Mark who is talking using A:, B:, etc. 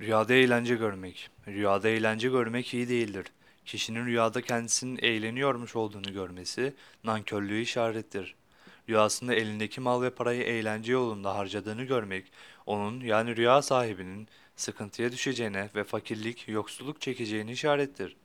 A: Rüyada eğlence görmek. Rüyada eğlence görmek iyi değildir. Kişinin rüyada kendisinin eğleniyormuş olduğunu görmesi nankörlüğü işarettir. Rüyasında elindeki mal ve parayı eğlence yolunda harcadığını görmek, onun yani rüya sahibinin sıkıntıya düşeceğine ve fakirlik, yoksulluk çekeceğini işarettir.